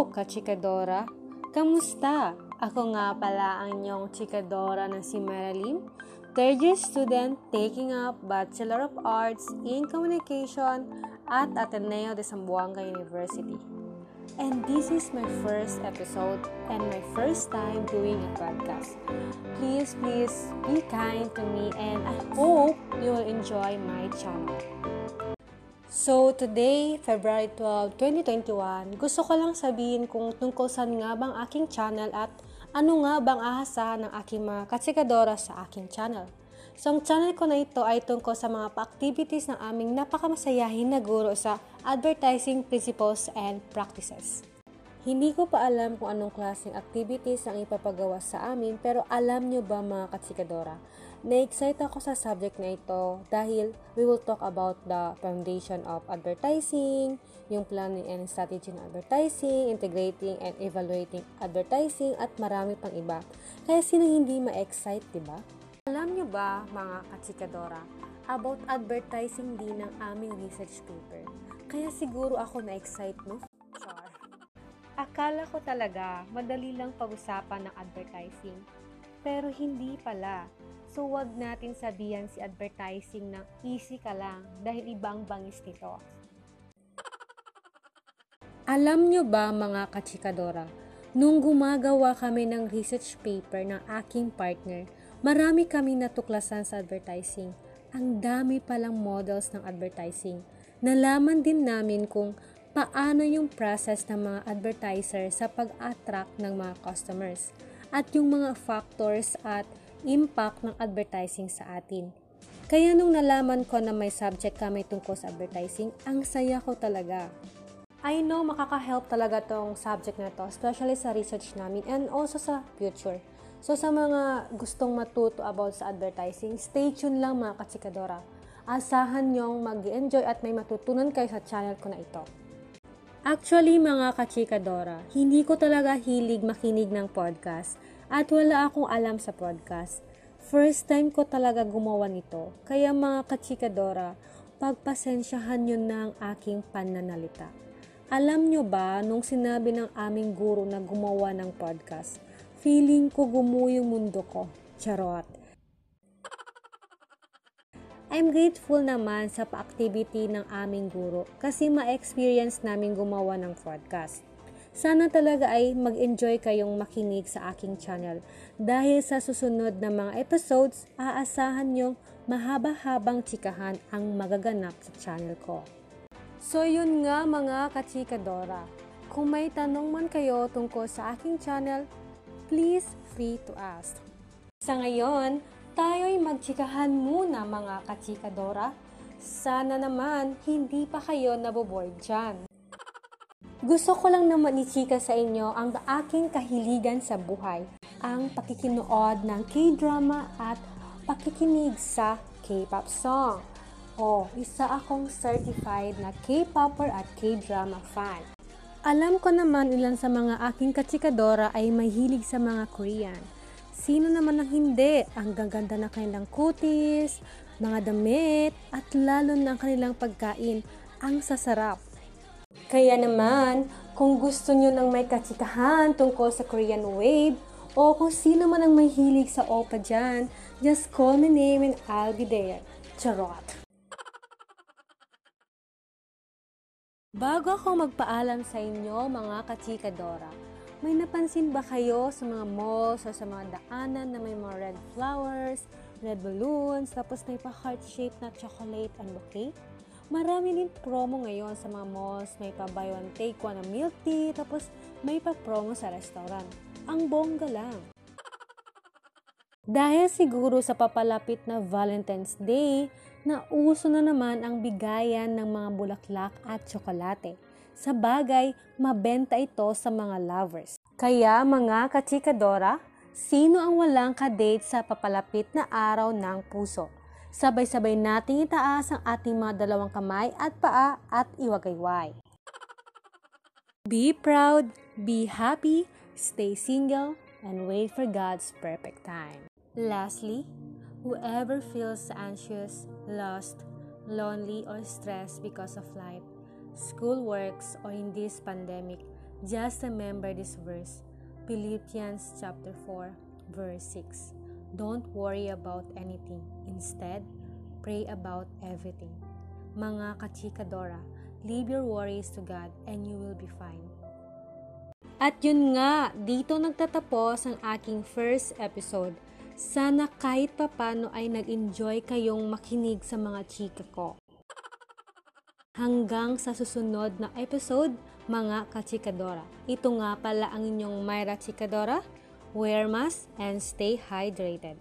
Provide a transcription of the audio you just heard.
Hello, kachikadora! Kamusta? Ako nga pala ang inyong chikadora na si Marilyn, third year student taking up Bachelor of Arts in Communication at Ateneo de Zamboanga University. And this is my first episode and my first time doing a podcast. Please, please be kind to me and I hope you will enjoy my channel. So, today, February 12, 2021, gusto ko lang sabihin kung tungkol saan nga bang aking channel at ano nga bang ahasahan ng aking mga katsikadora sa aking channel. So, ang channel ko na ito ay tungkol sa mga pa-activities ng aming napakamasayahin na guro sa Advertising Principles and Practices. Hindi ko pa alam kung anong klaseng activities ang ipapagawa sa amin pero alam nyo ba mga katsikadora, na-excite ako sa subject na ito dahil we will talk about the foundation of advertising, yung planning and strategy ng advertising, integrating and evaluating advertising at marami pang iba. Kaya sino hindi ma-excite, di ba? Alam nyo ba mga katsikadora, about advertising din ng aming research paper. Kaya siguro ako na-excite, no? Char. Akala ko talaga madali lang pag-usapan ng advertising. Pero hindi pala. So wag natin sabihan si advertising ng easy ka lang dahil ibang bangis nito. Alam nyo ba mga kachikadora, nung gumagawa kami ng research paper ng aking partner, marami kami natuklasan sa advertising. Ang dami palang models ng advertising. Nalaman din namin kung paano yung process ng mga advertiser sa pag-attract ng mga customers at yung mga factors at impact ng advertising sa atin. Kaya nung nalaman ko na may subject kami tungkol sa advertising, ang saya ko talaga. I know makaka-help talaga tong subject na to, especially sa research namin and also sa future. So sa mga gustong matuto about sa advertising, stay tuned lang mga katsikadora. Asahan nyong mag enjoy at may matutunan kayo sa channel ko na ito. Actually mga kachikadora, hindi ko talaga hilig makinig ng podcast at wala akong alam sa podcast. First time ko talaga gumawa nito, kaya mga kachikadora, pagpasensyahan nyo na ang aking pananalita. Alam nyo ba, nung sinabi ng aming guro na gumawa ng podcast, feeling ko gumu yung mundo ko. Charot. I'm grateful naman sa pa-activity ng aming guro kasi ma-experience namin gumawa ng podcast. Sana talaga ay mag-enjoy kayong makinig sa aking channel dahil sa susunod na mga episodes, aasahan nyong mahaba-habang chikahan ang magaganap sa channel ko. So yun nga mga kachikadora. Kung may tanong man kayo tungkol sa aking channel, please free to ask. Sa ngayon, tayo'y magchikahan muna mga kachikadora. Sana naman hindi pa kayo naboboard dyan. Gusto ko lang naman ichika sa inyo ang aking kahiligan sa buhay, ang pakikinood ng K-drama at pakikinig sa K-pop song. Oh, isa akong certified na K-popper at K-drama fan. Alam ko naman ilan sa mga aking katsikadora ay mahilig sa mga Korean. Sino naman ang hindi? Ang gaganda na kanilang kutis, mga damit, at lalo ang kanilang pagkain. Ang sasarap. Kaya naman, kung gusto nyo ng may katsikahan tungkol sa Korean wave, o kung sino man ang may hilig sa opa dyan, just call my name and I'll be there. Charot! Bago ako magpaalam sa inyo mga kachikadora, may napansin ba kayo sa mga malls o sa mga daanan na may mga red flowers, red balloons, tapos may pa heart shape na chocolate and bouquet? Marami din promo ngayon sa mga malls, may pa buy one take one na milk tea, tapos may pa promo sa restaurant. Ang bongga lang. Dahil siguro sa papalapit na Valentine's Day, na uso na naman ang bigayan ng mga bulaklak at tsokolate. Sa bagay, mabenta ito sa mga lovers. Kaya mga kachikadora, sino ang walang kadate sa papalapit na araw ng puso? Sabay-sabay nating itaas ang ating mga dalawang kamay at paa at iwagayway. Be proud, be happy, stay single, and wait for God's perfect time. Lastly, whoever feels anxious, lost, lonely, or stressed because of life, school works, or in this pandemic, Just remember this verse, Philippians chapter 4, verse 6. Don't worry about anything. Instead, pray about everything. Mga kachikadora, leave your worries to God and you will be fine. At yun nga, dito nagtatapos ang aking first episode. Sana kahit papano ay nag-enjoy kayong makinig sa mga chika ko. Hanggang sa susunod na episode, mga kachikadora. Ito nga pala ang inyong Myra Chikadora. Wear mask and stay hydrated.